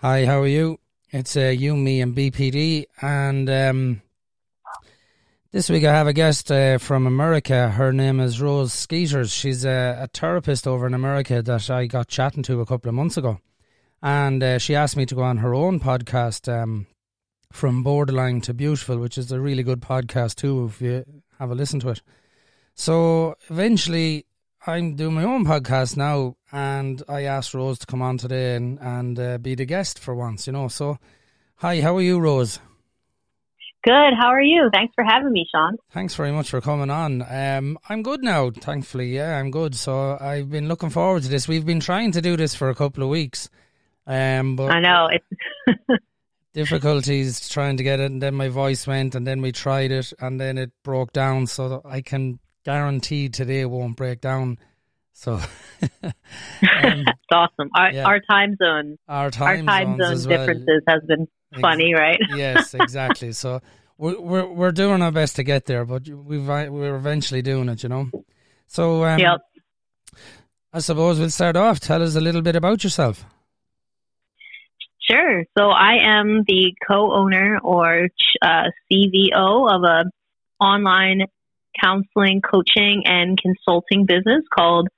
Hi, how are you? It's uh, you, me, and BPD, and um, this week I have a guest uh, from America. Her name is Rose Skeeters. She's a, a, therapist over in America that I got chatting to a couple of months ago, and uh, she asked me to go on her own podcast, um, from borderline to beautiful, which is a really good podcast too. If you have a listen to it, so eventually I'm doing my own podcast now, and I asked Rose to come on today and and uh, be the guest for once. You know, so hi, how are you, Rose? Good. How are you? Thanks for having me, Sean. Thanks very much for coming on. Um, I'm good now, thankfully. Yeah, I'm good. So I've been looking forward to this. We've been trying to do this for a couple of weeks. Um, but I know it's difficulties trying to get it, and then my voice went, and then we tried it, and then it broke down. So I can guaranteed today won't break down. So um, that's awesome. Our, yeah. our time zone, our time, our time zone differences well. has been funny, right? yes, exactly. So we're, we're we're doing our best to get there, but we've we're eventually doing it. You know. So um, yep. I suppose we'll start off. Tell us a little bit about yourself. Sure. So I am the co-owner or uh, CVO of a online counseling, coaching, and consulting business called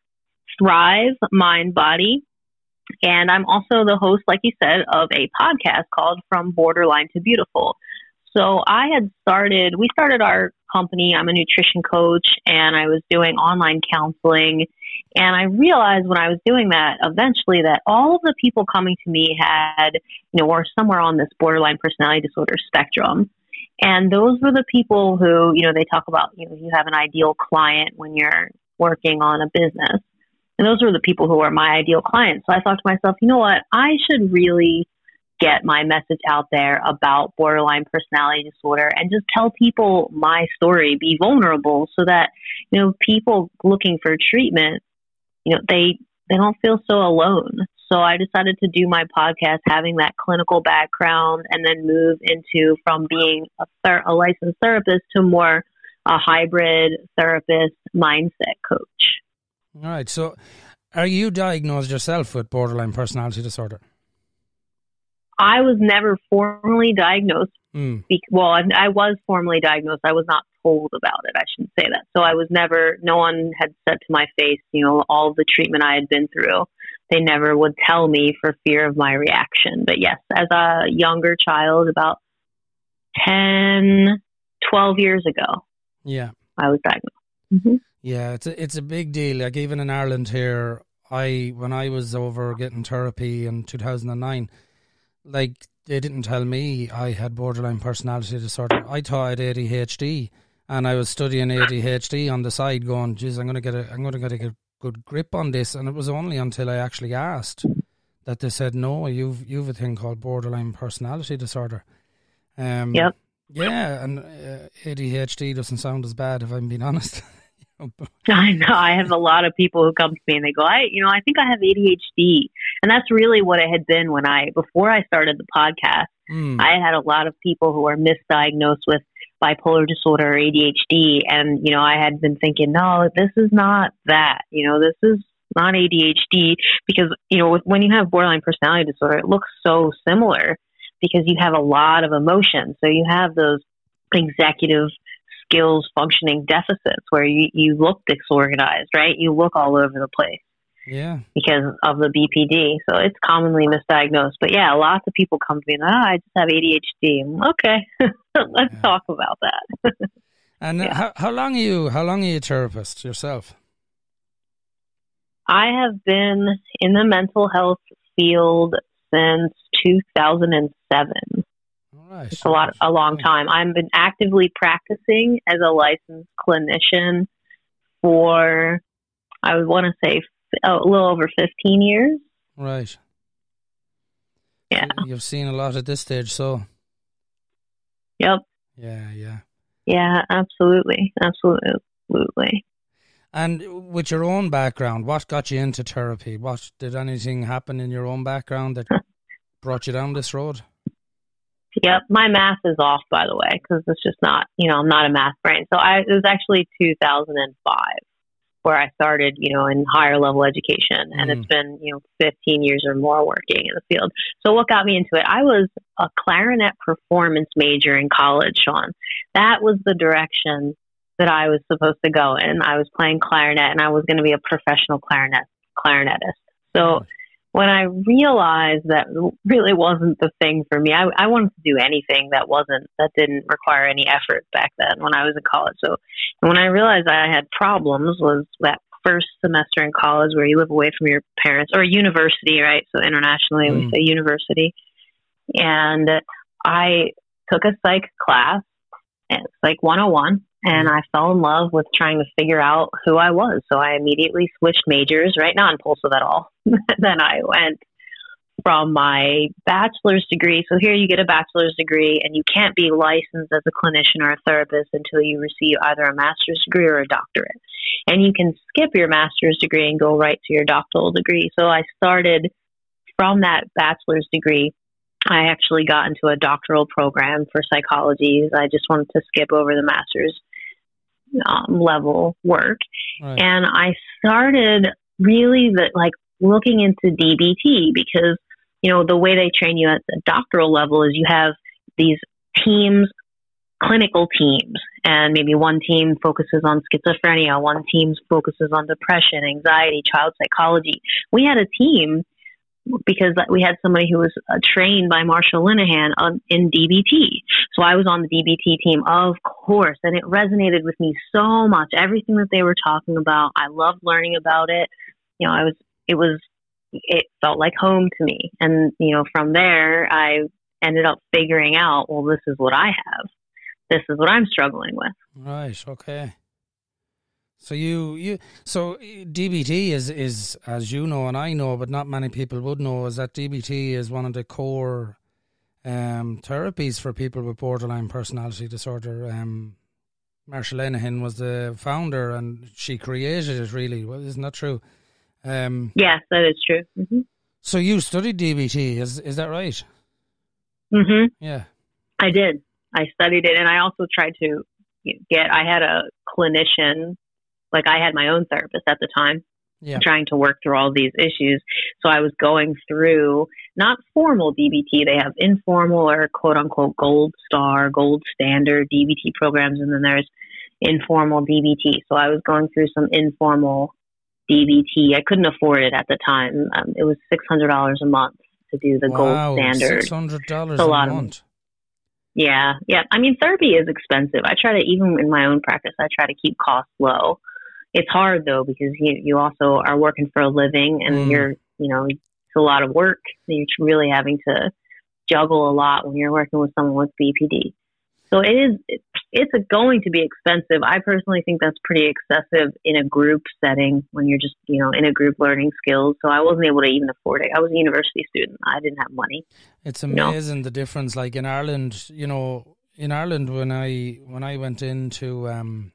Thrive Mind Body. And I'm also the host, like you said, of a podcast called From Borderline to Beautiful. So I had started, we started our company. I'm a nutrition coach and I was doing online counseling. And I realized when I was doing that eventually that all of the people coming to me had, you know, were somewhere on this borderline personality disorder spectrum. And those were the people who, you know, they talk about, you know, you have an ideal client when you're working on a business. And those were the people who are my ideal clients. So I thought to myself, you know what? I should really get my message out there about borderline personality disorder and just tell people my story, be vulnerable so that, you know, people looking for treatment, you know, they, they don't feel so alone. So I decided to do my podcast having that clinical background and then move into from being a, ther- a licensed therapist to more a hybrid therapist mindset coach. All right. So are you diagnosed yourself with borderline personality disorder? I was never formally diagnosed. Mm. Be- well, I, I was formally diagnosed. I was not told about it. I shouldn't say that. So I was never, no one had said to my face, you know, all the treatment I had been through they never would tell me for fear of my reaction. But yes, as a younger child, about 10, 12 years ago, yeah, I was diagnosed. Mm-hmm. Yeah, it's a, it's a big deal. Like even in Ireland here, I when I was over getting therapy in 2009, like they didn't tell me I had borderline personality disorder. I thought I had ADHD, and I was studying ADHD on the side, going, "Geez, I'm gonna get a, I'm gonna get a good grip on this. And it was only until I actually asked that they said, no, you've you've a thing called borderline personality disorder. Um, yep. Yeah, and uh, ADHD doesn't sound as bad if I'm being honest. I know. I have a lot of people who come to me and they go, I, you know, I think I have ADHD. And that's really what it had been when I, before I started the podcast. Mm. I had a lot of people who were misdiagnosed with bipolar disorder or ADHD. And, you know, I had been thinking, no, this is not that. You know, this is not ADHD because, you know, when you have borderline personality disorder, it looks so similar because you have a lot of emotion. So you have those executive skills functioning deficits where you, you look disorganized, right? You look all over the place. Yeah. Because of the BPD. So it's commonly misdiagnosed. But yeah, lots of people come to me and, oh, I just have ADHD. okay, let's yeah. talk about that. and uh, yeah. how, how long are you, how long are you a therapist yourself? I have been in the mental health field since 2007. All right. It's a lot, a long time. I've been actively practicing as a licensed clinician for, I would want to say a little over 15 years. Right. Yeah. You've seen a lot at this stage, so. Yep. Yeah, yeah. Yeah, absolutely. Absolutely. And with your own background, what got you into therapy? What did anything happen in your own background that brought you down this road? Yep, my math is off, by the way, because it's just not, you know, I'm not a math brain. So I it was actually 2005 where I started, you know, in higher level education. And mm. it's been, you know, 15 years or more working in the field. So what got me into it? I was a clarinet performance major in college, Sean. That was the direction that I was supposed to go in. I was playing clarinet and I was going to be a professional clarinet clarinetist. So mm. When I realized that really wasn't the thing for me, I, I wanted to do anything that wasn't that didn't require any effort back then when I was in college. So when I realized I had problems was that first semester in college where you live away from your parents or university, right? So internationally mm. we say university. And I took a psych class, psych 101, and mm-hmm. I fell in love with trying to figure out who I was. So I immediately switched majors, right? Not impulsive at all. then I went from my bachelor's degree. So here you get a bachelor's degree, and you can't be licensed as a clinician or a therapist until you receive either a master's degree or a doctorate. And you can skip your master's degree and go right to your doctoral degree. So I started from that bachelor's degree I actually got into a doctoral program for psychology. I just wanted to skip over the master's um, level work. Right. And I started really the, like looking into DBT because, you know, the way they train you at the doctoral level is you have these teams, clinical teams, and maybe one team focuses on schizophrenia, one team focuses on depression, anxiety, child psychology. We had a team because we had somebody who was uh, trained by Marsha Linehan on, in DBT. So I was on the DBT team, of course, and it resonated with me so much. Everything that they were talking about, I loved learning about it. You know, I was, it was, it felt like home to me. And, you know, from there, I ended up figuring out, well, this is what I have. This is what I'm struggling with. Right. Okay. So you you so DBT is is as you know and I know, but not many people would know, is that DBT is one of the core um, therapies for people with borderline personality disorder. Um, Marsha Linehan was the founder, and she created it. Really, well, isn't that true? Um, yes, that is true. Mm-hmm. So you studied DBT, is is that right? Mm-hmm. Yeah, I did. I studied it, and I also tried to get. I had a clinician like I had my own therapist at the time. Yeah. trying to work through all these issues. So I was going through not formal DBT, they have informal or quote unquote gold star, gold standard DBT programs, and then there's informal DBT. So I was going through some informal DBT. I couldn't afford it at the time. Um, it was $600 a month to do the wow, gold standard. $600 a, a lot month. Of, yeah, yeah. I mean, therapy is expensive. I try to, even in my own practice, I try to keep costs low it's hard though because you you also are working for a living and mm. you're you know it's a lot of work. You're really having to juggle a lot when you're working with someone with BPD. So it is it's going to be expensive. I personally think that's pretty excessive in a group setting when you're just you know in a group learning skills. So I wasn't able to even afford it. I was a university student. I didn't have money. It's amazing the difference. Like in Ireland, you know, in Ireland when I when I went into um,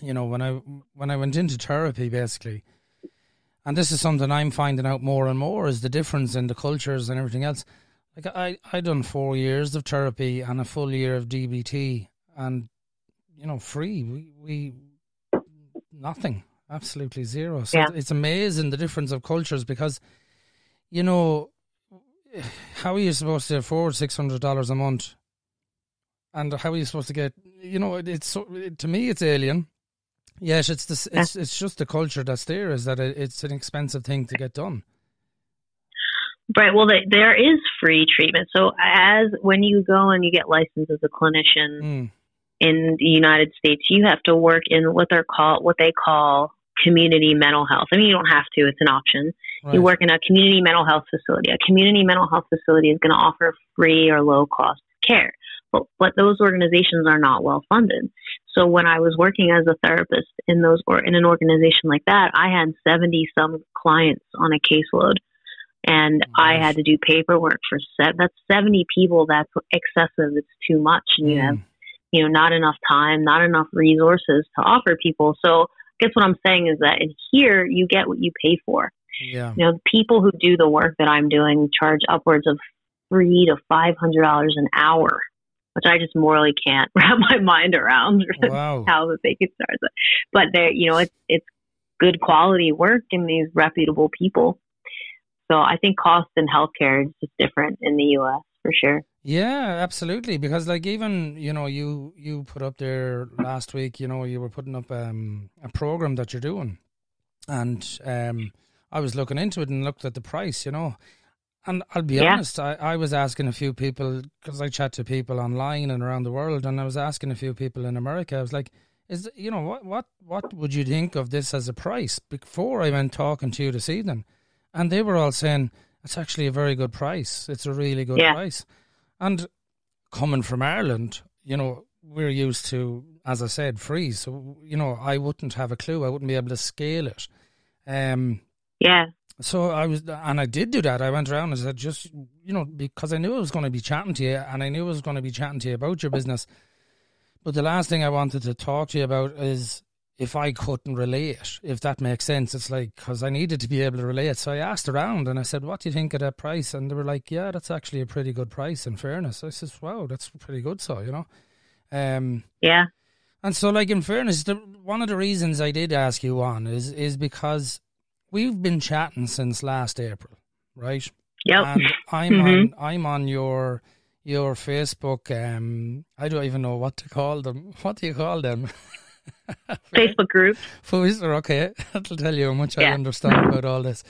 you know when I when I went into therapy basically, and this is something I'm finding out more and more is the difference in the cultures and everything else. Like I I done four years of therapy and a full year of DBT, and you know free we we nothing absolutely zero. So yeah. it's amazing the difference of cultures because you know how are you supposed to afford six hundred dollars a month and how are you supposed to get you know it's so, to me it's alien Yes, it's the it's it's just the culture that's there. Is that it's an expensive thing to get done. Right. Well, there is free treatment. So as when you go and you get licensed as a clinician mm. in the United States, you have to work in what they're called what they call community mental health. I mean, you don't have to; it's an option. Right. You work in a community mental health facility. A community mental health facility is going to offer free or low cost care but, but those organizations are not well funded. So when I was working as a therapist in those or in an organization like that, I had 70 some clients on a caseload and nice. I had to do paperwork for set that's 70 people that's excessive it's too much and mm. you have you know not enough time not enough resources to offer people so I guess what I'm saying is that in here you get what you pay for yeah. you know people who do the work that I'm doing charge upwards of three to five hundred dollars an hour which I just morally can't wrap my mind around wow. how they could start that. But there, you know, it's it's good quality work and these reputable people. So I think cost in healthcare is just different in the U.S. for sure. Yeah, absolutely. Because like even you know you you put up there last week. You know you were putting up um, a program that you're doing, and um, I was looking into it and looked at the price. You know, and I'll be yeah. honest, I, I was asking a few people because I chat to people online and around the world, and I was asking a few people in America. I was like, "Is you know what what what would you think of this as a price?" Before I went talking to you this evening, and they were all saying it's actually a very good price. It's a really good yeah. price. And coming from Ireland, you know, we're used to, as I said, free. So you know, I wouldn't have a clue. I wouldn't be able to scale it. Um, yeah. So I was, and I did do that. I went around and said, just you know, because I knew I was going to be chatting to you, and I knew I was going to be chatting to you about your business. But the last thing I wanted to talk to you about is if I couldn't relate, if that makes sense. It's like, because I needed to be able to relate. So I asked around and I said, what do you think of that price? And they were like, yeah, that's actually a pretty good price in fairness. I says, wow, that's pretty good. So, you know. Um, yeah. And so, like, in fairness, the, one of the reasons I did ask you on is, is because we've been chatting since last April, right? Yep. And I'm mm-hmm. on, I'm on your, your Facebook. Um, I don't even know what to call them. What do you call them? Facebook group. okay. That'll tell you how much yeah. I understand about all this.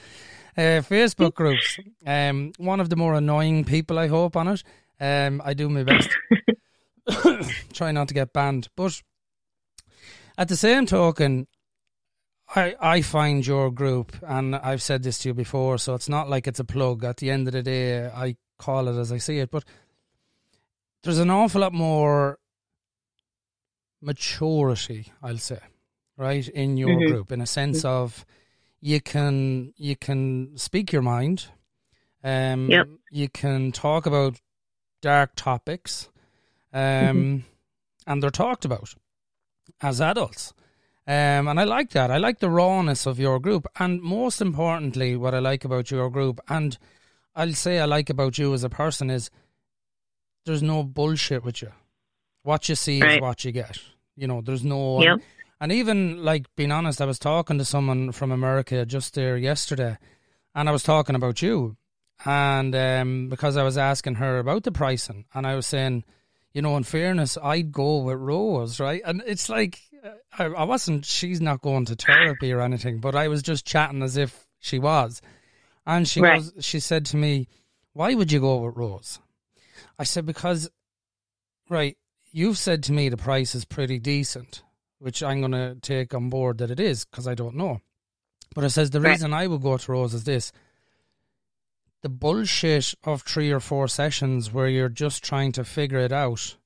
Uh, Facebook groups. Um, one of the more annoying people, I hope, on it. Um, I do my best. Try not to get banned. But at the same token, I, I find your group, and I've said this to you before, so it's not like it's a plug. At the end of the day, I call it as I see it. But there's an awful lot more maturity, I'll say, right, in your mm-hmm. group, in a sense mm-hmm. of you can you can speak your mind, um, yep. you can talk about dark topics, um, mm-hmm. and they're talked about as adults. Um, and I like that. I like the rawness of your group. And most importantly, what I like about your group, and I'll say I like about you as a person, is there's no bullshit with you. What you see right. is what you get. You know, there's no. Yep. And even like being honest, I was talking to someone from America just there yesterday, and I was talking about you, and um, because I was asking her about the pricing, and I was saying, you know, in fairness, I'd go with Rose, right? And it's like I, I wasn't. She's not going to therapy or anything, but I was just chatting as if she was, and she right. was. She said to me, "Why would you go with Rose?" I said because, right, you've said to me the price is pretty decent, which I'm going to take on board that it is because I don't know. But it says the right. reason I would go to Rose is this the bullshit of three or four sessions where you're just trying to figure it out.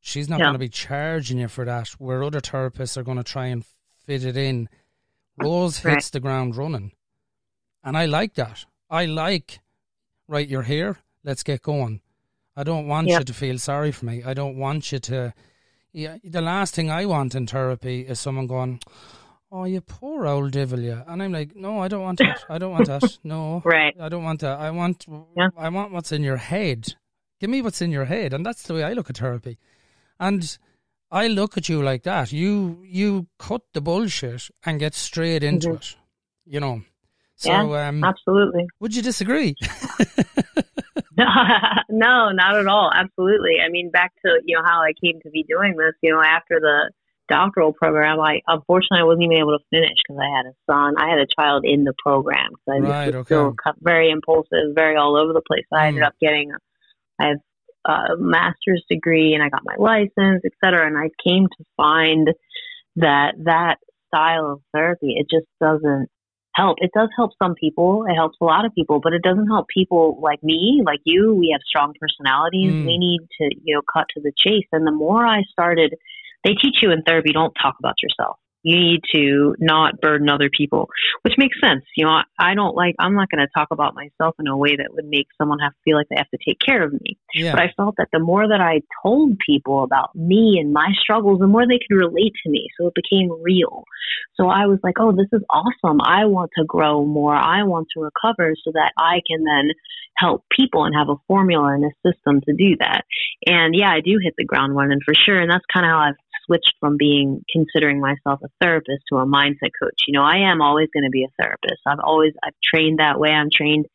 She's not yeah. going to be charging you for that, where other therapists are going to try and fit it in. Rose hits the ground running. And I like that. I like, right, you're here, let's get going. I don't want yep. you to feel sorry for me. I don't want you to. Yeah, the last thing I want in therapy is someone going, "Oh, you poor old devil, you," and I'm like, "No, I don't want that. I don't want that. No, right? I don't want that. I want, yeah. I want what's in your head. Give me what's in your head, and that's the way I look at therapy. And I look at you like that. You you cut the bullshit and get straight into mm-hmm. it. You know. So, yeah, um, absolutely. Would you disagree? no, not at all. Absolutely. I mean, back to you know how I came to be doing this. You know, after the doctoral program, I unfortunately I wasn't even able to finish because I had a son. I had a child in the program, so I right, was okay. still very impulsive, very all over the place. So mm. I ended mm. up getting, I have a master's degree and I got my license, et cetera. And I came to find that that style of therapy it just doesn't help. It does help some people. It helps a lot of people, but it doesn't help people like me, like you. We have strong personalities. Mm. We need to, you know, cut to the chase. And the more I started, they teach you in therapy, don't talk about yourself you need to not burden other people, which makes sense. You know, I don't like, I'm not going to talk about myself in a way that would make someone have to feel like they have to take care of me. Yeah. But I felt that the more that I told people about me and my struggles, the more they could relate to me. So it became real. So I was like, oh, this is awesome. I want to grow more. I want to recover so that I can then help people and have a formula and a system to do that. And yeah, I do hit the ground running for sure. And that's kind of how I've switched from being considering myself a therapist to a mindset coach. You know, I am always going to be a therapist. I've always I've trained that way. I'm trained.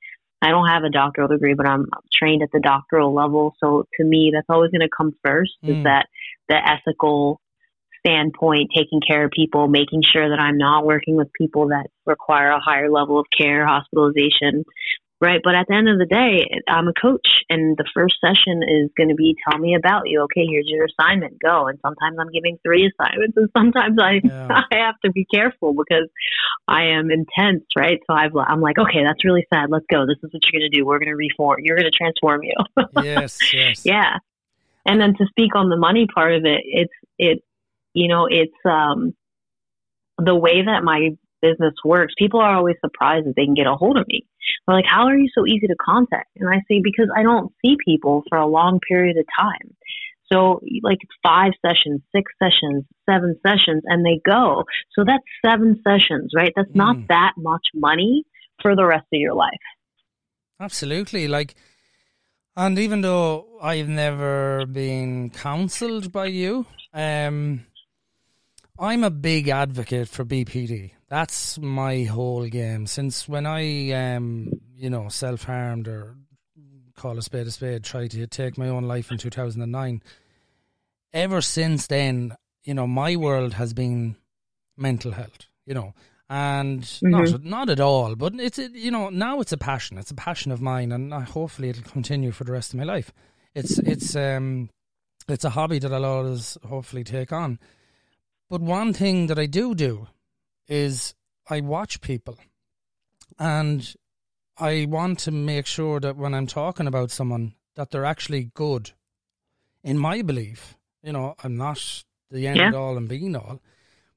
I don't have a doctoral degree, but I'm trained at the doctoral level. So to me, that's always going to come first. Mm. Is that the ethical standpoint, taking care of people, making sure that I'm not working with people that require a higher level of care, hospitalization, right? But at the end of the day, I'm a coach, and the first session is going to be tell me about you. Okay, here's your assignment, go. And sometimes I'm giving three assignments, and sometimes I yeah. I have to be careful because I am intense, right? So I've, I'm like, okay, that's really sad. Let's go. This is what you're going to do. We're going to reform. You're going to transform you. yes, yes, yeah. And then to speak on the money part of it, it's it, you know, it's um the way that my business works. People are always surprised that they can get a hold of me they're like, how are you so easy to contact? And I say, because I don't see people for a long period of time. So like five sessions, six sessions, seven sessions, and they go. So that's seven sessions, right? That's mm. not that much money for the rest of your life. Absolutely. Like, and even though I've never been counseled by you, um, I'm a big advocate for BPD. That's my whole game. Since when I, um, you know, self harmed or call a spade a spade, tried to take my own life in 2009, ever since then, you know, my world has been mental health, you know, and mm-hmm. not not at all, but it's you know now it's a passion. It's a passion of mine, and hopefully it'll continue for the rest of my life. It's it's um it's a hobby that I'll always hopefully take on. But one thing that I do do is I watch people and I want to make sure that when I'm talking about someone that they're actually good. In my belief, you know, I'm not the end yeah. all and being all,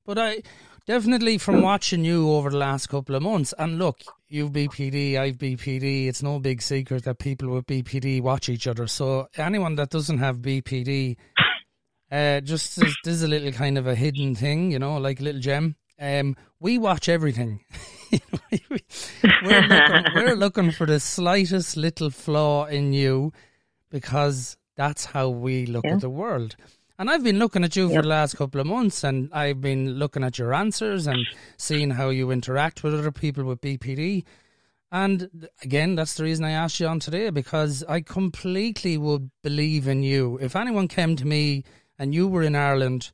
but I definitely from watching you over the last couple of months, and look, you've BPD, I've BPD. It's no big secret that people with BPD watch each other. So anyone that doesn't have BPD, uh, just this is a little kind of a hidden thing, you know, like a little gem. Um, we watch everything. we're, looking, we're looking for the slightest little flaw in you because that's how we look yeah. at the world. And I've been looking at you yep. for the last couple of months, and I've been looking at your answers and seeing how you interact with other people with BPD. And again, that's the reason I asked you on today because I completely would believe in you. If anyone came to me and you were in Ireland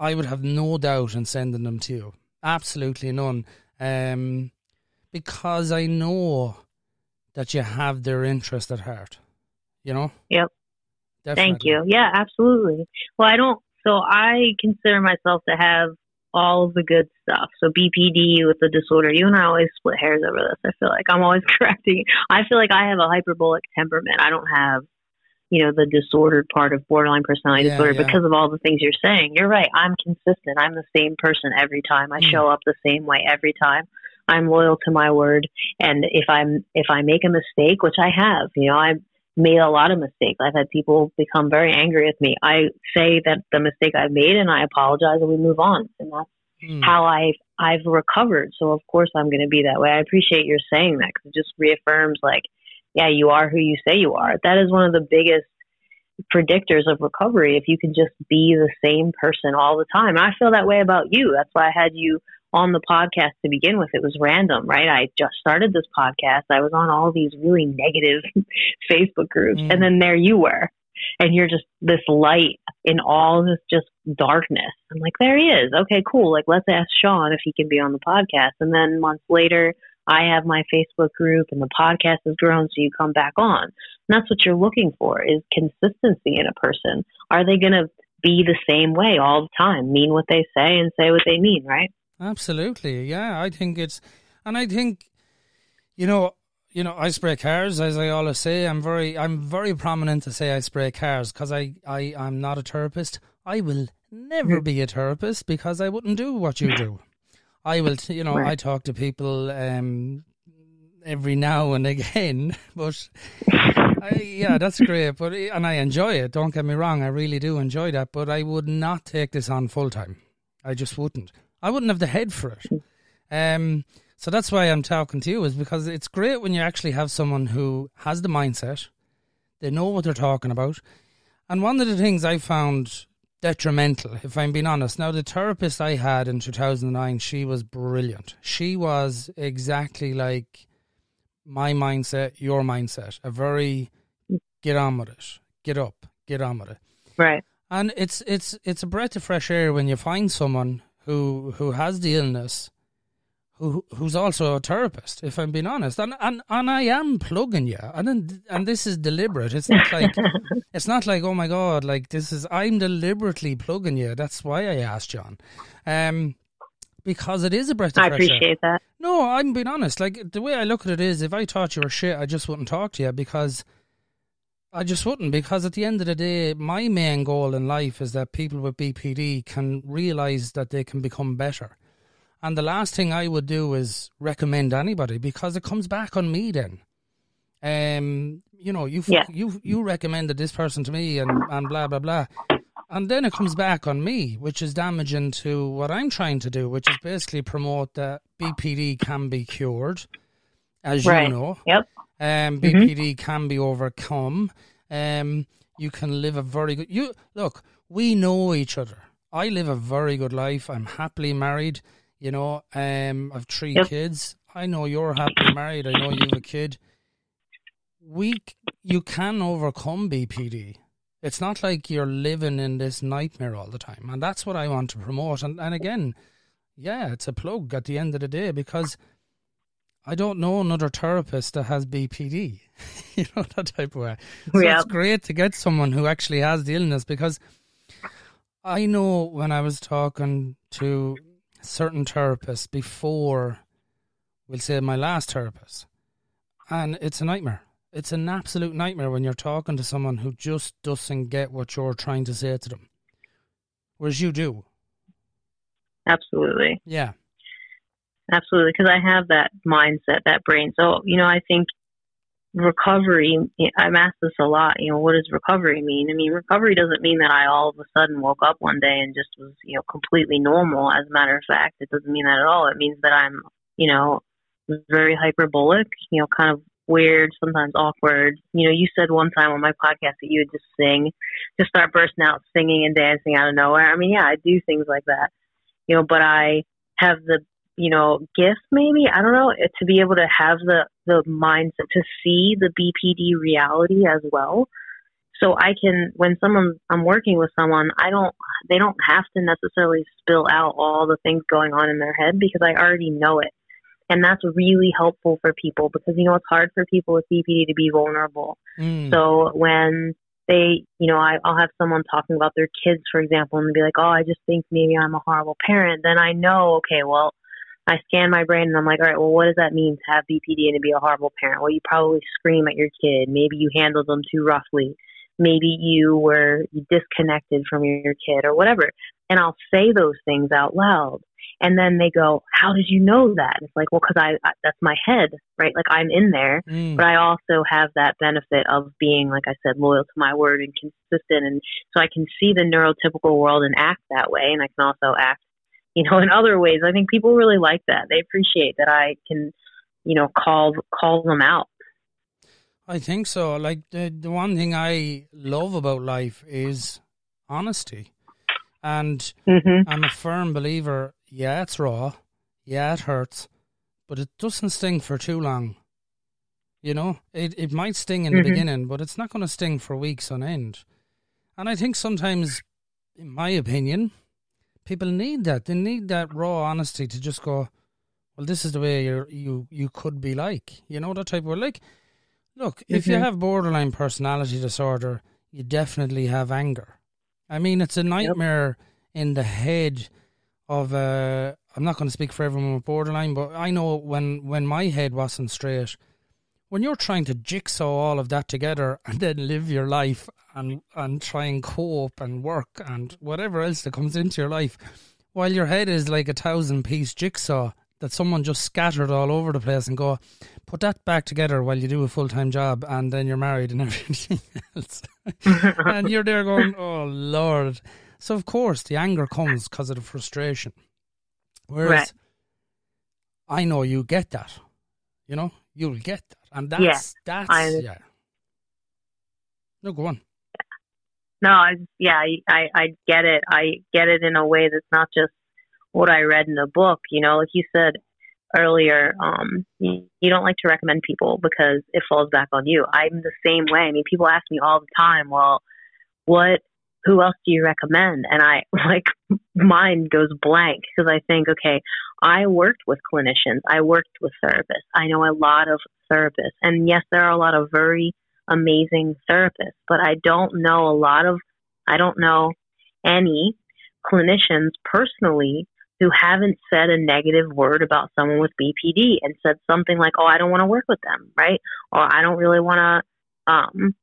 I would have no doubt in sending them to you. Absolutely none. Um, because I know that you have their interest at heart. You know? Yep. Definitely. Thank you. Yeah, absolutely. Well, I don't, so I consider myself to have all of the good stuff. So BPD with the disorder, you and I always split hairs over this. I feel like I'm always correcting. I feel like I have a hyperbolic temperament. I don't have you know, the disordered part of borderline personality yeah, disorder yeah. because of all the things you're saying. You're right. I'm consistent. I'm the same person every time. I mm. show up the same way every time. I'm loyal to my word. And if I'm, if I make a mistake, which I have, you know, I've made a lot of mistakes. I've had people become very angry with me. I say that the mistake I've made and I apologize and we move on. And that's mm. how I've, I've recovered. So of course I'm going to be that way. I appreciate your saying that because it just reaffirms like, yeah, you are who you say you are. That is one of the biggest predictors of recovery if you can just be the same person all the time. I feel that way about you. That's why I had you on the podcast to begin with. It was random, right? I just started this podcast. I was on all these really negative Facebook groups, mm. and then there you were. And you're just this light in all this just darkness. I'm like, there he is. Okay, cool. Like, let's ask Sean if he can be on the podcast. And then months later, I have my Facebook group and the podcast has grown, so you come back on. And that's what you're looking for is consistency in a person. Are they going to be the same way all the time, mean what they say and say what they mean, right? Absolutely. Yeah, I think it's, and I think, you know, you know, I spray cars, as I always say. I'm very, I'm very prominent to say I spray cars because I, I, I'm not a therapist. I will never mm-hmm. be a therapist because I wouldn't do what you do. I will, you know, right. I talk to people um, every now and again, but I, yeah, that's great. But and I enjoy it. Don't get me wrong, I really do enjoy that. But I would not take this on full time. I just wouldn't. I wouldn't have the head for it. Um, so that's why I'm talking to you is because it's great when you actually have someone who has the mindset, they know what they're talking about. And one of the things I found detrimental, if I'm being honest. Now, the therapist I had in 2009, she was brilliant. She was exactly like my mindset, your mindset, a very get on with it, get up, get on with it. Right. And it's it's it's a breath of fresh air when you find someone who who has the illness who who's also a therapist, if I'm being honest. And and, and I am plugging you. And and this is deliberate. It's not like it's not like, oh my God, like this is I'm deliberately plugging you. That's why I asked John. Um because it is a breath of I fresh air. appreciate that. No, I'm being honest. Like the way I look at it is, if I thought you were shit, I just wouldn't talk to you because I just wouldn't. Because at the end of the day, my main goal in life is that people with BPD can realize that they can become better. And the last thing I would do is recommend anybody because it comes back on me then. Um, you know, you Yeah. you you recommended this person to me and and blah blah blah. And then it comes back on me, which is damaging to what I'm trying to do, which is basically promote that BPD can be cured, as Right. you know. Yep. Um. BPD can be overcome. Um, you can live a very good. You look. We know each other. I live a very good life. I'm happily married. You know, um, I've three Yep. kids. I know you're happily married. I know you have a kid. We, you can overcome BPD. It's not like you're living in this nightmare all the time, and that's what I want to promote. And and again, yeah, it's a plug at the end of the day because I don't know another therapist that has BPD. you know that type of way. So Yeah. it's great to get someone who actually has the illness because I know when I was talking to certain therapists before, we'll say my last therapist, and it's a nightmare. It's an absolute nightmare when you're talking to someone who just doesn't get what you're trying to say to them, whereas you do. Absolutely. Yeah. Absolutely. Because I have that mindset, that brain. So, you know, I think recovery, I'm asked this a lot, you know, what does recovery mean? I mean, recovery doesn't mean that I all of a sudden woke up one day and just was, you know, completely normal. As a matter of fact, it doesn't mean that at all. It means that I'm, you know, very hyperbolic, you know, kind of weird, sometimes awkward. You know, you said one time on my podcast that you would just sing, just start bursting out singing and dancing out of nowhere. I mean, yeah, I do things like that, you know, but I have the you know, gift maybe, I don't know, to be able to have the, the mindset to see the BPD reality as well. So I can, when someone, I'm working with someone, I don't, they don't have to necessarily spill out all the things going on in their head because I already know it. And that's really helpful for people because, you know, it's hard for people with BPD to be vulnerable. Mm. So when they, you know, I, I'll have someone talking about their kids, for example, and be like, oh, I just think maybe I'm a horrible parent, then I know, okay, well, I scan my brain and I'm like, all right, well, what does that mean to have BPD and to be a horrible parent? Well, you probably scream at your kid. Maybe you handled them too roughly. Maybe you were disconnected from your kid or whatever. And I'll say those things out loud. And then they go, how did you know that? It's like, well, because I, I, that's my head, right? Like I'm in there, Mm. but I also have that benefit of being, like I said, loyal to my word and consistent. And so I can see the neurotypical world and act that way. And I can also act you know, in other ways. I think people really like that. They appreciate that I can, you know, call call them out. I think so. Like the the one thing I love about life is honesty, and hmm I'm a firm believer. Yeah, it's raw. Yeah, it hurts, but it doesn't sting for too long. You know, it it might sting in the Mhm. beginning, but it's not going to sting for weeks on end. And I think sometimes, in my opinion, people need that. They need that raw honesty to just go, well, this is the way you you you could be like. You know that type of like. Look, if you Mhm. have borderline personality disorder, you definitely have anger. I mean, it's a nightmare in the head of uh I'm not going to speak for everyone with borderline, but I know when when my head wasn't straight, when you're trying to jigsaw all of that together and then live your life and and try and cope and work and whatever else that comes into your life, while your head is like a thousand piece jigsaw that someone just scattered all over the place and go, put that back together while you do a full time job and then you're married and everything else. and you're there going, oh Lord. So of course the anger comes because of the frustration. Whereas Right. I know you get that. You know, you'll get that. And that's Yeah, that's I- yeah. No, go on. no, I yeah, I, I get it. I get it in a way that's not just what I read in a book. You know, like you said earlier, um, you, you don't like to recommend people because it falls back on you. I'm the same way. I mean, people ask me all the time, well, what who else do you recommend? And I like mine goes blank because I think, okay, I worked with clinicians, I worked with therapists, I know a lot of therapists, and yes, there are a lot of very amazing therapists, but I don't know a lot of, I don't know any clinicians personally who haven't said a negative word about someone with BPD and said something like, "Oh, I don't want to work with them," right? Or I don't really want to um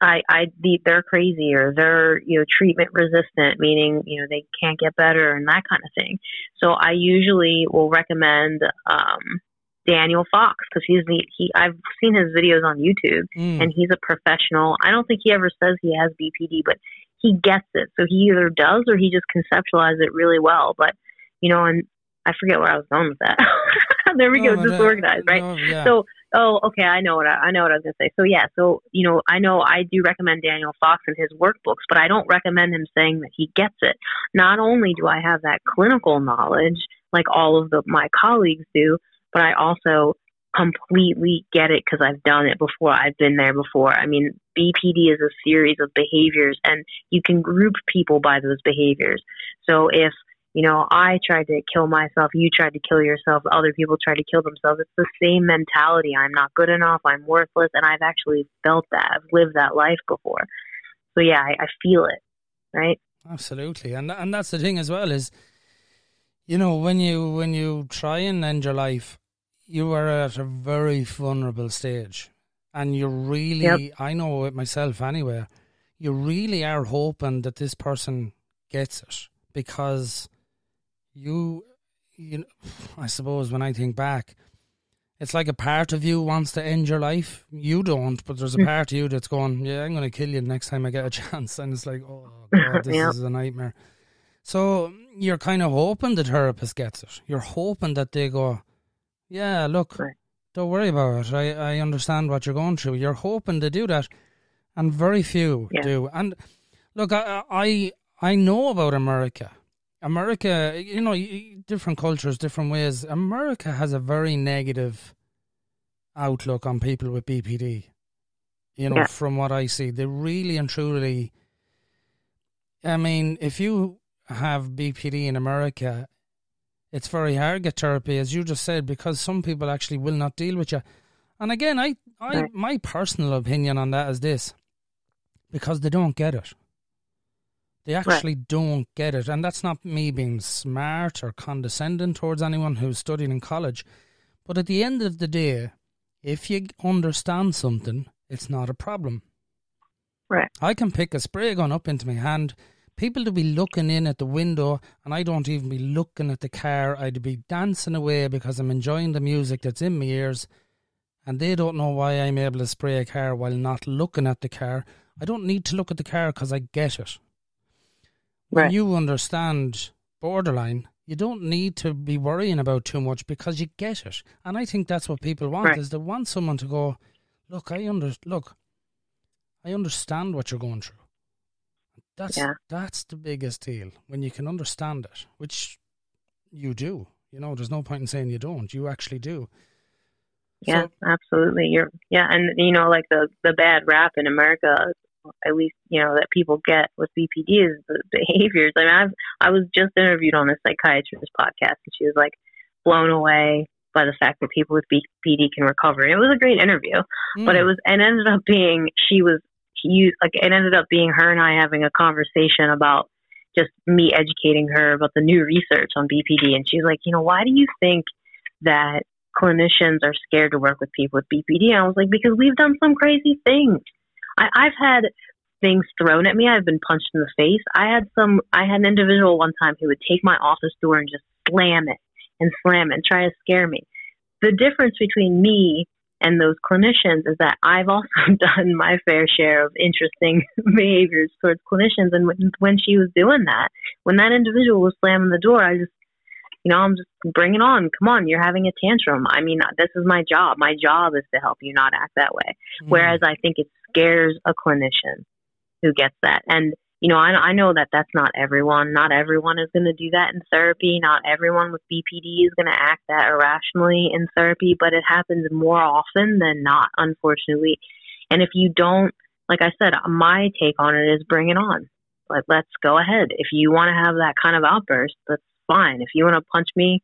I, I, the, they're crazy or they're, you know, treatment resistant, meaning, you know, they can't get better and that kind of thing. So I usually will recommend, um, Daniel Fox because he's the, he, I've seen his videos on YouTube mm. and he's a professional. I don't think he ever says he has BPD, but he gets it. So he either does or he just conceptualizes it really well. But, you know, and I forget where I was going with that. there we go, disorganized, right? No, yeah. So Oh, okay. I know what I, I know what I was gonna say. So yeah, so you know, I know I do recommend Daniel Fox and his workbooks, but I don't recommend him saying that he gets it. Not only do I have that clinical knowledge, like all of the my colleagues do, but I also completely get it because I've done it before. I've been there before. I mean, BPD is a series of behaviors, and you can group people by those behaviors. So if you know, I tried to kill myself, you tried to kill yourself, other people tried to kill themselves. It's the same mentality. I'm not good enough, I'm worthless, and I've actually felt that. I've lived that life before. So yeah, I, I feel it, right? Absolutely, and and that's the thing as well is, you know, when you when you try and end your life, you are at a very vulnerable stage, and you really, yep. I know it myself anyway. You really are hoping that this person gets it because you, you, I suppose when I think back, it's like a part of you wants to end your life. You don't, but there's a hmm. part of you that's going, yeah, I'm going to kill you next time I get a chance. And it's like, oh, God, this yeah. is a nightmare. So you're kind of hoping the therapist gets it. You're hoping that they go, yeah, look, right. don't worry about it. I, I understand what you're going through. You're hoping to do that. And very few yeah. do. And look, I, I, I know about America America, you know, different cultures, different ways. America has a very negative outlook on people with BPD. You know, yeah. from what I see, they really and truly. I mean, if you have BPD in America, it's very hard to get therapy, as you just said, because some people actually will not deal with you. And again, I, I, my personal opinion on that is this: because they don't get it. They actually right. don't get it. And that's not me being smart or condescending towards anyone who's studying in college. But at the end of the day, if you understand something, it's not a problem. Right. I can pick a spray gun up into my hand. People to be looking in at the window, and I don't even be looking at the car. I'd be dancing away because I'm enjoying the music that's in my ears, and they don't know why I'm able to spray a car while not looking at the car. I don't need to look at the car because I get it when right. you understand borderline, you don't need to be worrying about too much because you get it. And I think that's what people want right. is they want someone to go, look, I under look, I understand what you're going through. That's yeah. that's the biggest deal when you can understand it, which you do. You know, there's no point in saying you don't. You actually do. Yeah, so, absolutely. You're yeah, and you know, like the the bad rap in America at least you know that people get with BPD is the behaviors. I mean, I've I was just interviewed on a psychiatrist podcast, and she was like blown away by the fact that people with BPD can recover. And it was a great interview, mm. but it was and ended up being she was you like it ended up being her and I having a conversation about just me educating her about the new research on BPD, and she's like, you know, why do you think that clinicians are scared to work with people with BPD? And I was like, because we've done some crazy things. I, I've had things thrown at me. I've been punched in the face. I had some. I had an individual one time who would take my office door and just slam it and slam it and try to scare me. The difference between me and those clinicians is that I've also done my fair share of interesting behaviors towards clinicians. And when, when she was doing that, when that individual was slamming the door, I just you know, I'm just bring it on. Come on, you're having a tantrum. I mean, this is my job. My job is to help you not act that way. Mm. Whereas I think it scares a clinician who gets that. And you know, I, I know that that's not everyone. Not everyone is going to do that in therapy. Not everyone with BPD is going to act that irrationally in therapy, but it happens more often than not, unfortunately. And if you don't, like I said, my take on it is bring it on. Like, let's go ahead. If you want to have that kind of outburst, that's fine. If you want to punch me,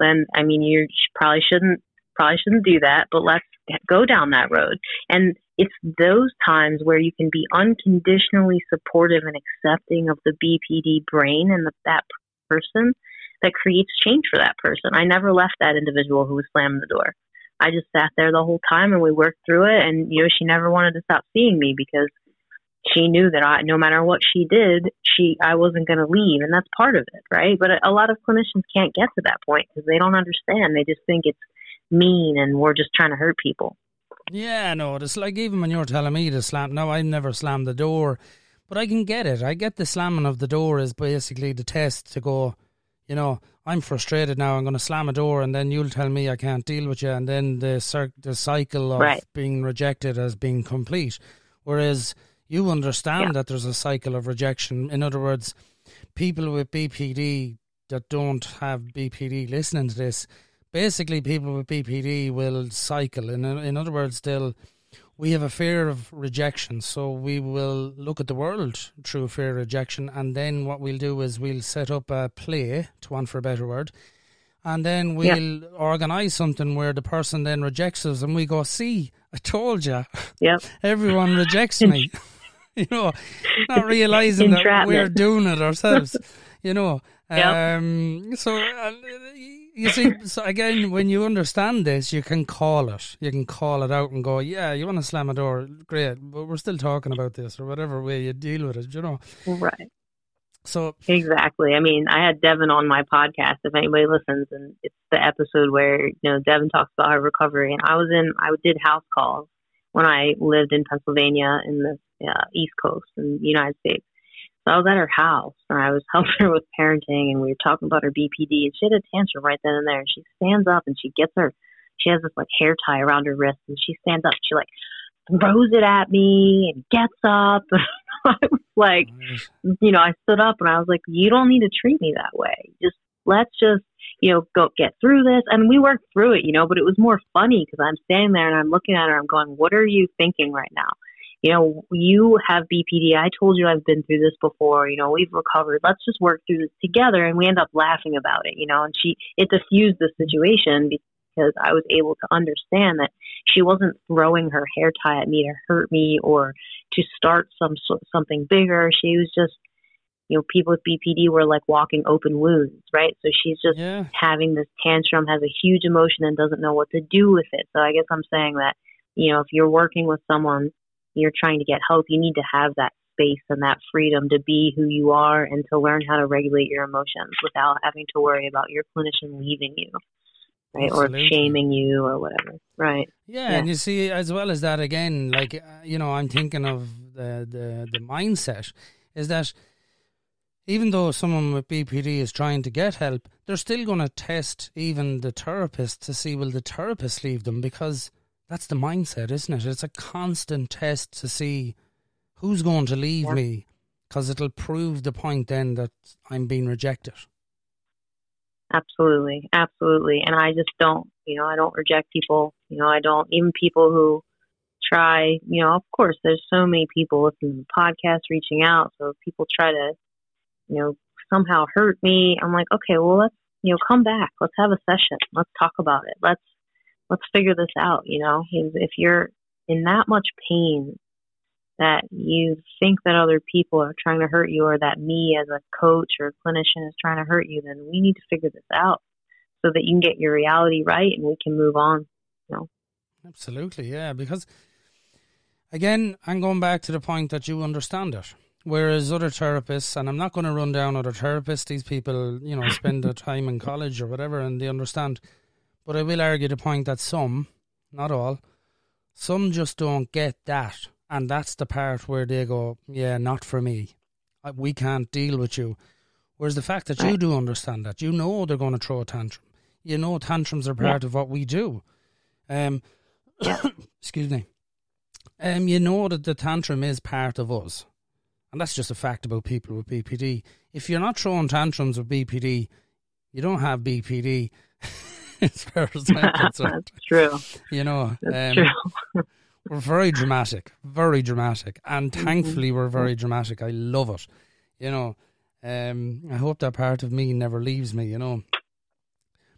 then I mean, you probably shouldn't probably shouldn't do that. But let's go down that road. And it's those times where you can be unconditionally supportive and accepting of the BPD brain and the, that person that creates change for that person. I never left that individual who was slamming the door. I just sat there the whole time and we worked through it. And, you know, she never wanted to stop seeing me because she knew that I, no matter what she did, she, I wasn't going to leave. And that's part of it, right? But a, a lot of clinicians can't get to that point because they don't understand. They just think it's mean and we're just trying to hurt people. Yeah, no, it's like even when you're telling me to slam, no, I've never slammed the door, but I can get it. I get the slamming of the door is basically the test to go, you know, I'm frustrated now. I'm going to slam a door, and then you'll tell me I can't deal with you, and then the cir- the cycle of right. being rejected as being complete. Whereas you understand yeah. that there's a cycle of rejection. In other words, people with BPD that don't have BPD listening to this, basically people with BPD will cycle. In in other words, they'll we have a fear of rejection, so we will look at the world through fear of rejection, and then what we'll do is we'll set up a play, to want for a better word, and then we'll yeah. organise something where the person then rejects us, and we go, "See, I told you, yeah, everyone rejects me." you know, not realizing that we're doing it ourselves. you know, yep. um, so uh, you see, so again, when you understand this, you can call it. You can call it out and go, "Yeah, you want to slam a door? Great, but we're still talking about this, or whatever way you deal with it." You know, right? So exactly. I mean, I had Devin on my podcast. If anybody listens, and it's the episode where you know Devin talks about her recovery, and I was in. I did house calls when I lived in Pennsylvania in the uh, East Coast in the United States. So I was at her house and I was helping her with parenting and we were talking about her BPD and she had a tantrum right then and there. And she stands up and she gets her she has this like hair tie around her wrist and she stands up. She like throws it at me and gets up. I was like you know I stood up and I was like you don't need to treat me that way. Just let's just you know go get through this. And we worked through it you know but it was more funny because I'm standing there and I'm looking at her I'm going what are you thinking right now you know, you have BPD. I told you I've been through this before. You know, we've recovered. Let's just work through this together. And we end up laughing about it, you know, and she, it diffused the situation because I was able to understand that she wasn't throwing her hair tie at me to hurt me or to start some something bigger. She was just, you know, people with BPD were like walking open wounds, right? So she's just yeah. having this tantrum, has a huge emotion, and doesn't know what to do with it. So I guess I'm saying that, you know, if you're working with someone you're trying to get help, you need to have that space and that freedom to be who you are and to learn how to regulate your emotions without having to worry about your clinician leaving you. Right, Absolutely. or shaming you, or whatever. Right. Yeah, yeah, and you see, as well as that, again, like uh, you know, I'm thinking of the the the mindset is that even though someone with BPD is trying to get help, they're still going to test even the therapist to see will the therapist leave them because that's the mindset, isn't it? It's a constant test to see who's going to leave me because it'll prove the point then that I'm being rejected. Absolutely, absolutely. And I just don't, you know, I don't reject people. You know, I don't even people who try. You know, of course, there's so many people listening to the podcast, reaching out. So if people try to, you know, somehow hurt me, I'm like, okay, well, let's, you know, come back. Let's have a session. Let's talk about it. Let's let's figure this out. You know, if you're in that much pain that you think that other people are trying to hurt you or that me as a coach or a clinician is trying to hurt you, then we need to figure this out so that you can get your reality right and we can move on. You know? Absolutely, yeah. Because again, I'm going back to the point that you understand it. Whereas other therapists, and I'm not going to run down other therapists, these people, you know, spend their time in college or whatever and they understand but I will argue the point that some, not all, some just don't get that. And that's the part where they go, yeah, not for me. We can't deal with you. Whereas the fact that right. you do understand that, you know they're going to throw a tantrum. You know tantrums are part yeah. of what we do. Um, excuse me. Um, you know that the tantrum is part of us. and that's just a fact about people with BPD. If you're not throwing tantrums with BPD, you don't have BPD. as far as I'm concerned, that's true. You know, that's um, true. we're very dramatic, very dramatic, and mm-hmm. thankfully we're very dramatic. I love it. You know, um, I hope that part of me never leaves me. You know,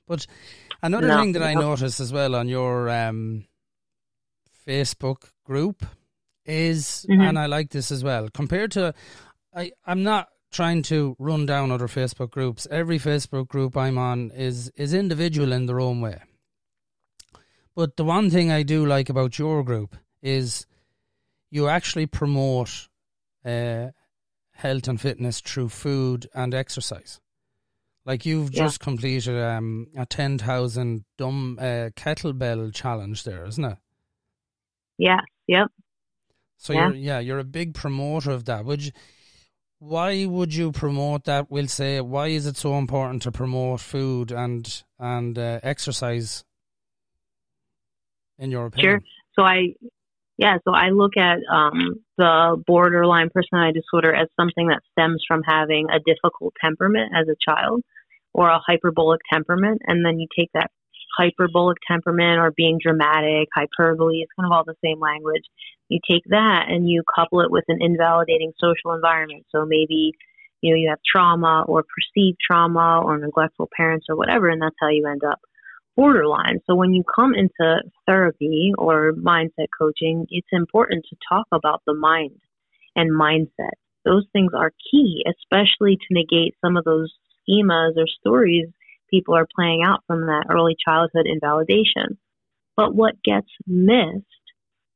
but another no, thing that no. I noticed as well on your um, Facebook group is, mm-hmm. and I like this as well, compared to, I, I'm not trying to run down other Facebook groups. Every Facebook group I'm on is is individual in their own way. But the one thing I do like about your group is you actually promote uh, health and fitness through food and exercise. Like you've yeah. just completed um, a ten thousand dumb uh, kettlebell challenge there, isn't it? Yeah. Yep. So yeah. you're yeah you're a big promoter of that. Would you, why would you promote that? We'll say why is it so important to promote food and and uh, exercise? In your opinion, sure. So I yeah, so I look at um, the borderline personality disorder as something that stems from having a difficult temperament as a child or a hyperbolic temperament, and then you take that hyperbolic temperament or being dramatic, hyperbole, it's kind of all the same language. You take that and you couple it with an invalidating social environment. So maybe, you know, you have trauma or perceived trauma or neglectful parents or whatever, and that's how you end up borderline. So when you come into therapy or mindset coaching, it's important to talk about the mind and mindset. Those things are key, especially to negate some of those schemas or stories people are playing out from that early childhood invalidation. But what gets missed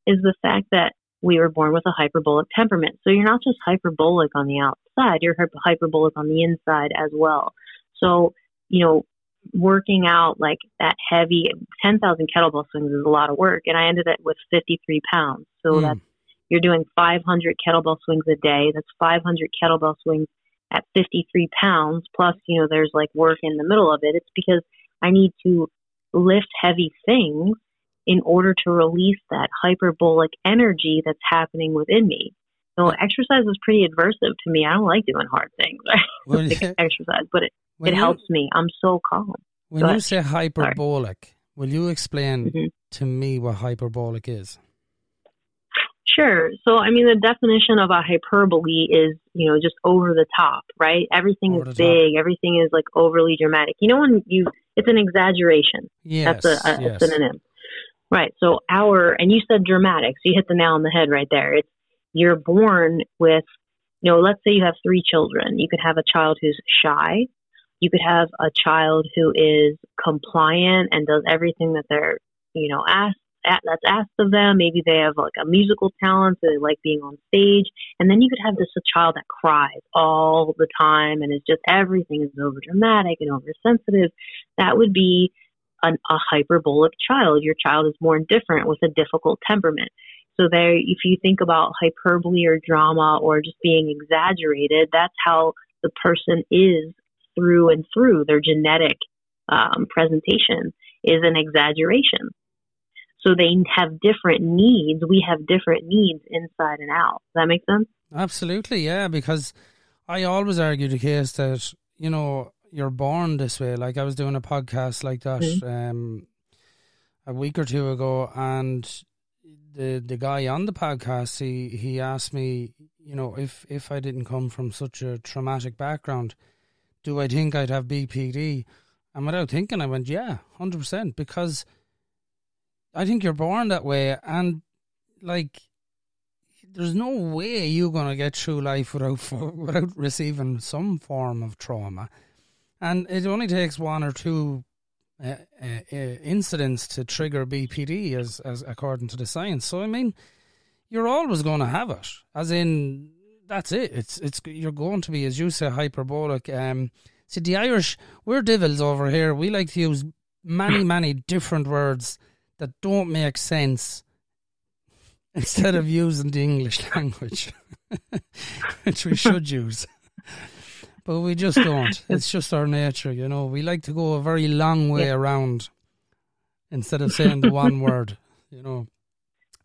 is the fact that we were born with a hyperbolic temperament. So you're not just hyperbolic on the outside, you're hyperbolic on the inside as well. So, you know, working out like that heavy 10,000 kettlebell swings is a lot of work. And I ended up with 53 pounds. So mm. that's, you're doing 500 kettlebell swings a day. That's 500 kettlebell swings at 53 pounds. Plus, you know, there's like work in the middle of it. It's because I need to lift heavy things in order to release that hyperbolic energy that's happening within me. So exercise is pretty adversive to me. I don't like doing hard things. Exercise, but it, it you, helps me. I'm so calm. When Go you ahead. say hyperbolic, Sorry. will you explain mm-hmm. to me what hyperbolic is? Sure. So, I mean, the definition of a hyperbole is, you know, just over the top, right? Everything over is big. Top. Everything is like overly dramatic. You know, when you, it's an exaggeration. Yes. That's a, a, yes. a synonym. Right. So, our, and you said dramatic. So, you hit the nail on the head right there. It's, you're born with, you know, let's say you have three children. You could have a child who's shy. You could have a child who is compliant and does everything that they're, you know, asked that's asked of them. Maybe they have like a musical talent, so they like being on stage. And then you could have this a child that cries all the time and is just everything is over dramatic and oversensitive. That would be an, a hyperbolic child. Your child is more different with a difficult temperament. So there, if you think about hyperbole or drama or just being exaggerated, that's how the person is through and through. Their genetic um, presentation is an exaggeration. So they have different needs. We have different needs inside and out. Does that make sense? Absolutely, yeah. Because I always argue the case that you know you're born this way. Like I was doing a podcast like that mm-hmm. um, a week or two ago, and the the guy on the podcast he he asked me, you know, if if I didn't come from such a traumatic background, do I think I'd have BPD? And without thinking, I went, yeah, hundred percent, because I think you're born that way, and like, there's no way you're gonna get through life without without receiving some form of trauma, and it only takes one or two uh, uh, uh incidents to trigger BPD, as as according to the science. So I mean, you're always going to have it, as in that's it. It's it's you're going to be, as you say, hyperbolic. Um, see, the Irish, we're devils over here. We like to use many many different words that don't make sense instead of using the English language, which we should use. But we just don't. It's just our nature, you know. We like to go a very long way yeah. around instead of saying the one word, you know.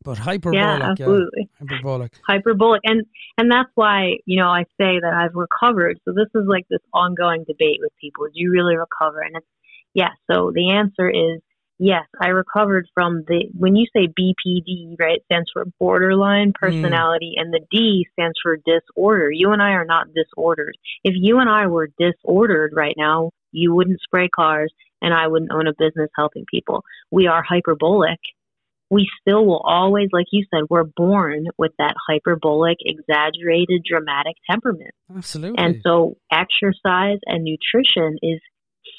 But hyperbolic, yeah, absolutely. Yeah, hyperbolic. Hyperbolic. And and that's why, you know, I say that I've recovered. So this is like this ongoing debate with people. Do you really recover? And it's yeah. So the answer is yes, I recovered from the when you say BPD, right, stands for borderline mm. personality mm. and the D stands for disorder. You and I are not disordered. If you and I were disordered right now, you wouldn't spray cars and I wouldn't own a business helping people. We are hyperbolic we still will always, like you said, we're born with that hyperbolic, exaggerated, dramatic temperament. Absolutely. And so exercise and nutrition is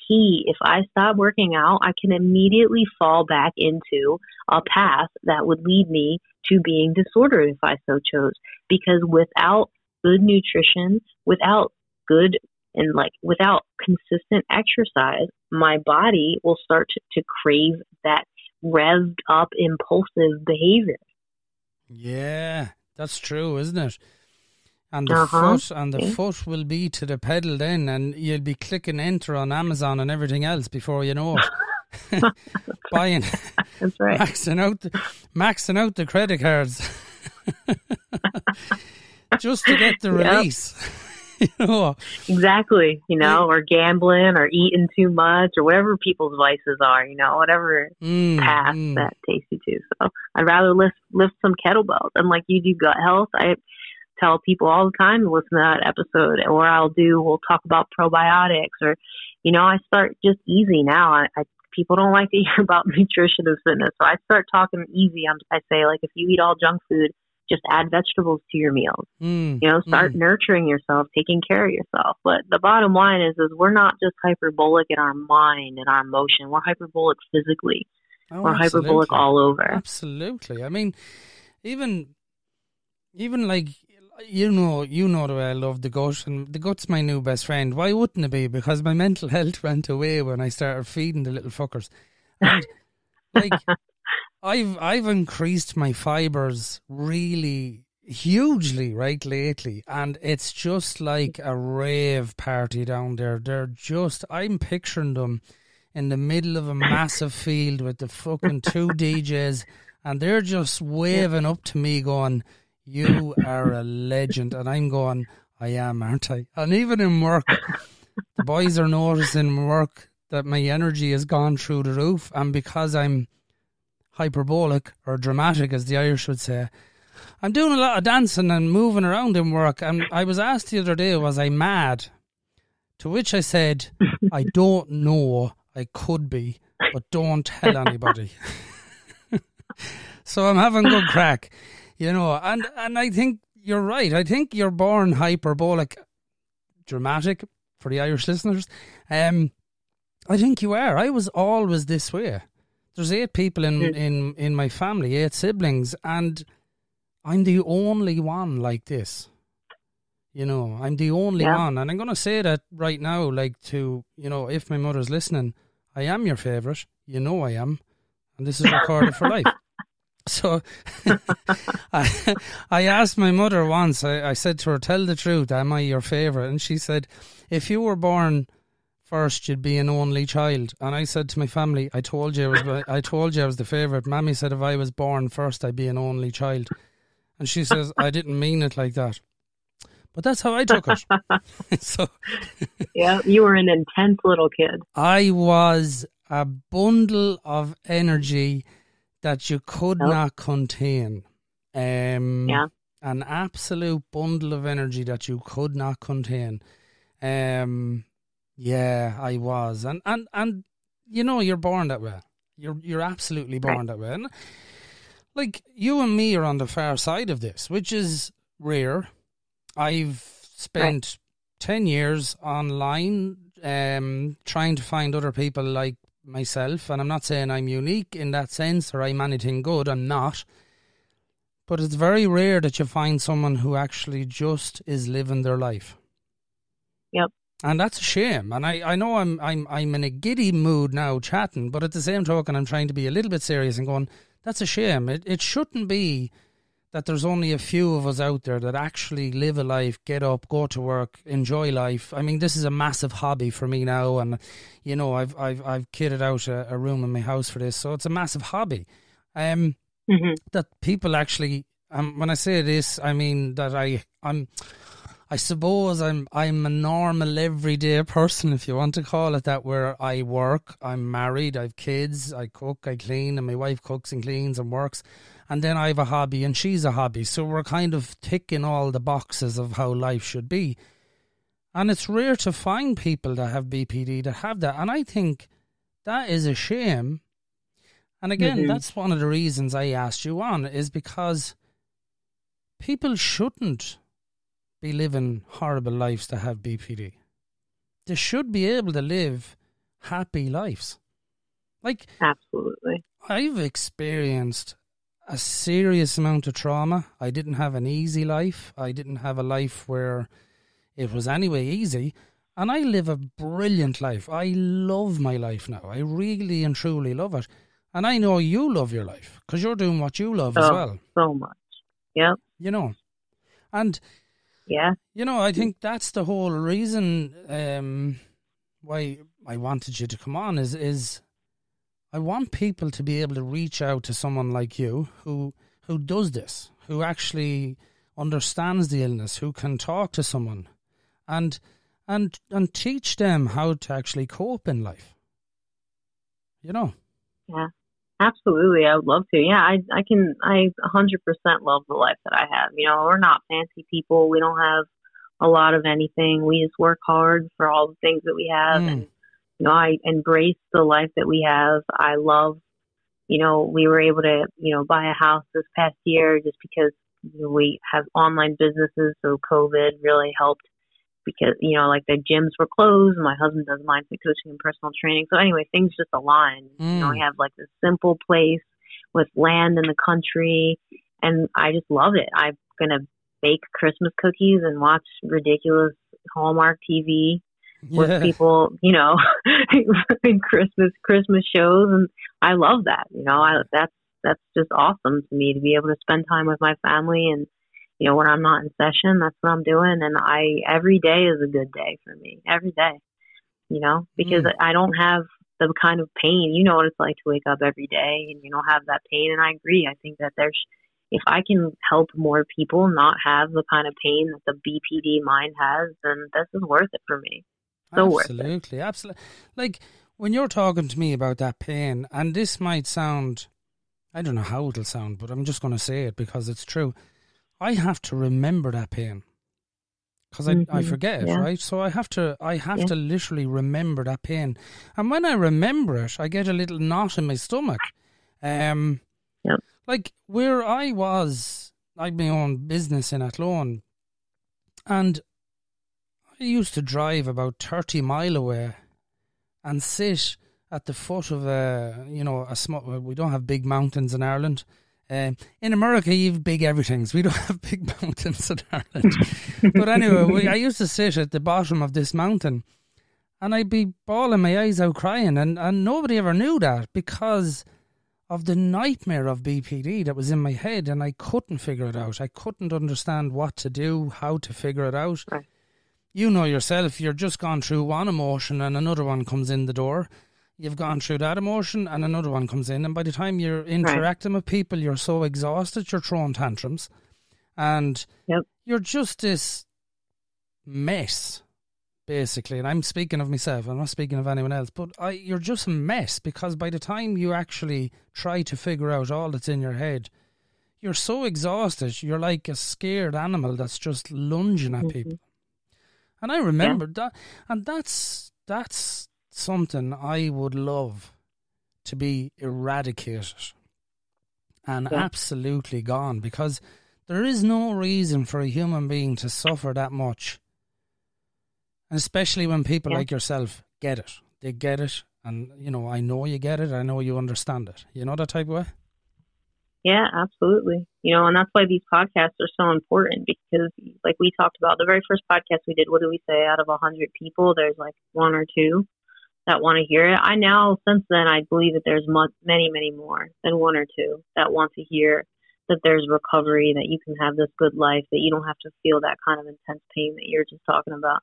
key. If I stop working out, I can immediately fall back into a path that would lead me to being disordered if I so chose. Because without good nutrition, without good and like without consistent exercise, my body will start to, to crave that revved up impulsive behavior. Yeah, that's true, isn't it? And the uh-huh. foot and the foot will be to the pedal then, and you'll be clicking enter on Amazon and everything else before you know it. Buying, that's right. Maxing out, the, maxing out the credit cards just to get the release. Yep. you know? Exactly, you know, or gambling or eating too much or whatever people's vices are, you know, whatever mm, path mm. that takes you to. So I'd rather lift lift some kettlebells. And like you do gut health, I tell people all the time to listen to that episode or I'll do we'll talk about probiotics or you know, I start just easy now. I, I people don't like to hear about nutrition and fitness. So I start talking easy. I'm, I say like if you eat all junk food, just add vegetables to your meals. Mm, you know, start mm. nurturing yourself, taking care of yourself. But the bottom line is, is we're not just hyperbolic in our mind and our emotion. We're hyperbolic physically. Oh, we're absolutely. hyperbolic all over. Absolutely. I mean, even, even like you know, you know the way I love the gut, and the gut's my new best friend. Why wouldn't it be? Because my mental health went away when I started feeding the little fuckers. And like I've I've increased my fibers really hugely right lately and it's just like a rave party down there they're just i'm picturing them in the middle of a massive field with the fucking two djs and they're just waving up to me going you are a legend and i'm going i am aren't i and even in work the boys are noticing work that my energy has gone through the roof and because i'm hyperbolic or dramatic, as the Irish would say. I'm doing a lot of dancing and moving around in work, and I was asked the other day, was I mad? To which I said, I don't know. I could be, but don't tell anybody. so I'm having good crack, you know. And and I think you're right. I think you're born hyperbolic, dramatic for the Irish listeners. Um, I think you are. I was always this way there's eight people in, in, in my family, eight siblings, and I'm the only one like this. You know, I'm the only yeah. one. And I'm going to say that right now, like to, you know, if my mother's listening, I am your favourite. You know I am. And this is recorded for life. So I, I asked my mother once, I, I said to her, tell the truth, am I your favourite? And she said, if you were born first you'd be an only child. And I said to my family, I told you I was I told you I was the favourite. Mammy said if I was born first I'd be an only child. And she says, I didn't mean it like that. But that's how I took it. so Yeah, you were an intense little kid. I was a bundle of energy that you could not contain. Um, yeah. An absolute bundle of energy that you could not contain. Um, yeah, I was, and and and you know, you're born that way. You're you're absolutely born right. that way. And like you and me are on the far side of this, which is rare. I've spent right. ten years online, um, trying to find other people like myself, and I'm not saying I'm unique in that sense or I'm anything good. I'm not. But it's very rare that you find someone who actually just is living their life. Yep and that's a shame. And I, I know I'm I'm I'm in a giddy mood now chatting, but at the same token, I'm trying to be a little bit serious and going. That's a shame. It it shouldn't be that there's only a few of us out there that actually live a life, get up, go to work, enjoy life. I mean, this is a massive hobby for me now, and you know, I've I've I've kitted out a, a room in my house for this, so it's a massive hobby. Um, Mm-hmm. that people actually um, when I say this, I mean that I I'm I suppose I'm I'm a normal everyday person, if you want to call it that, where I work, I'm married, I've kids, I cook, I clean, and my wife cooks and cleans and works, and then I have a hobby and she's a hobby, so we're kind of ticking all the boxes of how life should be. And it's rare to find people that have BPD that have that, and I think that is a shame. And again, Mhm. that's one of the reasons I asked you on is because people shouldn't be living horrible lives to have BPD. They should be able to live happy lives. Like Absolutely. I've experienced a serious amount of trauma. I didn't have an easy life. I didn't have a life where it was anyway easy. And I live a brilliant life. I love my life now. I really and truly love it. And I know you love your life because you're doing what you love as Oh. well, So much. Yep. you know. And Yeah. you know, I think that's the whole reason um, why I wanted you to come on is is I want people to be able to reach out to someone like you who who does this, who actually understands the illness, who can talk to someone and and and teach them how to actually cope in life. You know. Yeah. Absolutely. I would love to. Yeah, I I can I 100% love the life that I have. You know, we're not fancy people. We don't have a lot of anything. We just work hard for all the things that we have Mm. and you know, I embrace the life that we have. I love you know, we were able to, you know, buy a house this past year just because you know, we have online businesses, so COVID really helped because you know, like the gyms were closed. My husband does mindset coaching and personal training. So anyway, things just aligned. You know, Mm. we have like this simple place with land in the country, and I just love it. I'm gonna bake Christmas cookies and watch ridiculous Hallmark TV with Yeah. people, you know, in Christmas Christmas shows, and I love that. You know, I that's that's just awesome to me to be able to spend time with my family and you know when I'm not in session, that's what I'm doing, and I every day is a good day for me every day. You know, because Mm. I don't have the kind of pain. You know what it's like to wake up every day and you don't have that pain. And I agree. I think that there's if I can help more people not have the kind of pain that the BPD mind has, then this is worth it for me. So absolutely, absolutely. Like when you're talking to me about that pain, and this might sound, I don't know how it'll sound, but I'm just going to say it because it's true. I have to remember that pain because I, I Mhm, forget yeah. right? So I have to, I have Yeah. to literally remember that pain, and when I remember it, I get a little knot in my stomach. Um, Yep. like where I was, I had my own business in Athlone, and I used to drive about 30 mile away and sit at the foot of a, you know, a small, we don't have big mountains in Ireland. Um, in America, you've big everythings. We don't have big mountains in Ireland. but anyway, we, I used to sit at the bottom of this mountain and I'd be bawling my eyes out crying. And, and nobody ever knew that because of the nightmare of BPD that was in my head. And I couldn't figure it out. I couldn't understand what to do, how to figure it out. Right. You know yourself, you're just gone through one emotion and another one comes in the door. You've gone through that emotion and another one comes in. And by the time you're interacting with people, you're so exhausted, you're throwing tantrums. And Yep. you're just this mess, basically. And I'm speaking of myself, I'm not speaking of anyone else. But I, you're just a mess because by the time you actually try to figure out all that's in your head, you're so exhausted. You're like a scared animal that's just lunging at Mhm. people. And I remember that, and that's that's something I would love to be eradicated and Yeah. absolutely gone because there is no reason for a human being to suffer that much. And especially when people Yeah. like yourself get it. They get it and you know, I know you get it, I know you understand it. You know that type of way? Yeah, absolutely. You know, and that's why these podcasts are so important because, like we talked about, the very first podcast we did, what do we say? Out of a 100 people, there's like one or two that want to hear it. I now, since then, I believe that there's mu- many, many more than one or two that want to hear that there's recovery, that you can have this good life, that you don't have to feel that kind of intense pain that you're just talking about.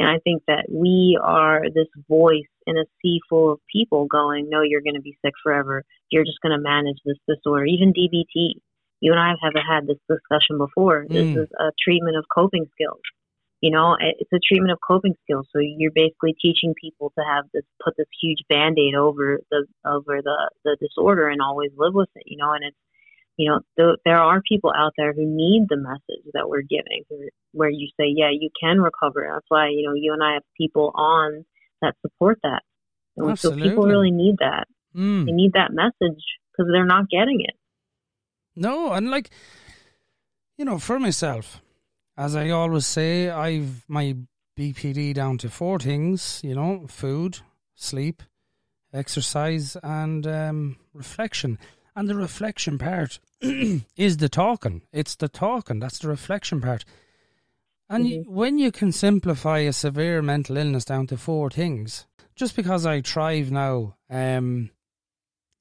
And I think that we are this voice in a sea full of people going, no, you're going to be sick forever. You're just going to manage this disorder. Even DBT. You and I have had this discussion before. Mm. This is a treatment of coping skills. You know, it's a treatment of coping skills. So you're basically teaching people to have this, put this huge band-aid over the, over the, the disorder and always live with it, you know, and it's, you know, th- there are people out there who need the message that we're giving, where you say, yeah, you can recover. That's why, you know, you and I have people on that support that. And so people really need that. Mm. They need that message because they're not getting it. No, and like, you know, for myself, as I always say, I've my BPD down to four things, you know, food, sleep, exercise, and um, reflection. And the reflection part is the talking. It's the talking. That's the reflection part. And mm-hmm. you, when you can simplify a severe mental illness down to four things, just because I thrive now, um,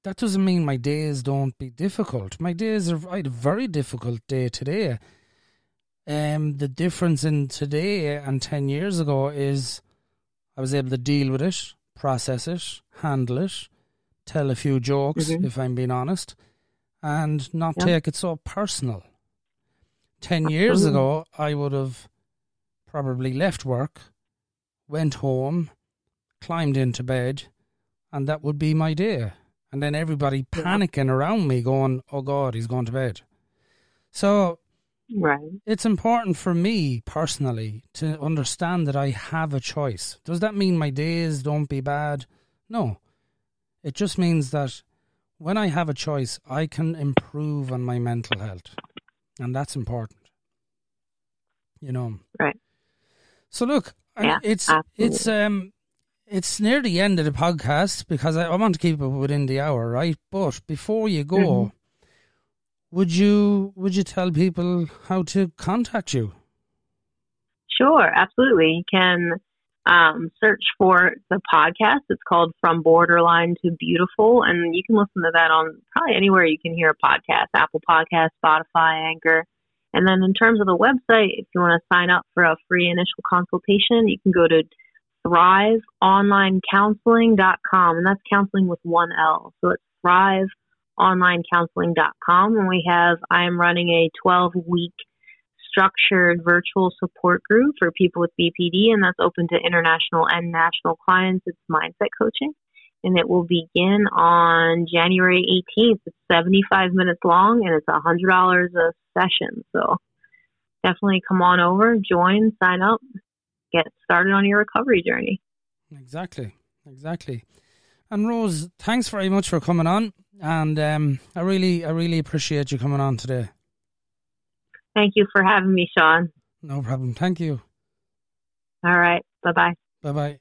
that doesn't mean my days don't be difficult. My days are I had a very difficult day today. Um, the difference in today and ten years ago is I was able to deal with it, process it, handle it, tell a few jokes, mm-hmm. if I'm being honest, and not yeah. take it so personal. Ten Absolutely. years ago, I would have probably left work, went home, climbed into bed, and that would be my day. And then everybody panicking around me, going, "Oh God, he's going to bed." So, right, it's important for me personally to understand that I have a choice. Does that mean my days don't be bad? No, it just means that when I have a choice, I can improve on my mental health. And that's important. You know. Right. So look, yeah, it's absolutely. it's um it's near the end of the podcast because I, I, want to keep it within the hour, right? But before you go, mm-hmm. would you would you tell people how to contact you? Sure, absolutely. You can um, search for the podcast. It's called From Borderline to Beautiful, and you can listen to that on probably anywhere you can hear a podcast Apple Podcast, Spotify, Anchor. And then in terms of the website, if you want to sign up for a free initial consultation, you can go to thriveonlinecounseling.com, and that's counseling with one L. So it's thriveonlinecounseling.com, and we have, I am running a 12 week structured virtual support group for people with BPD, and that's open to international and national clients. It's mindset coaching, and it will begin on January 18th. It's 75 minutes long, and it's $100 a session. So definitely come on over, join, sign up, get started on your recovery journey. Exactly, exactly. And Rose, thanks very much for coming on, and um, I really, I really appreciate you coming on today. Thank you for having me, Sean. No problem. Thank you. All right. Bye bye. Bye bye.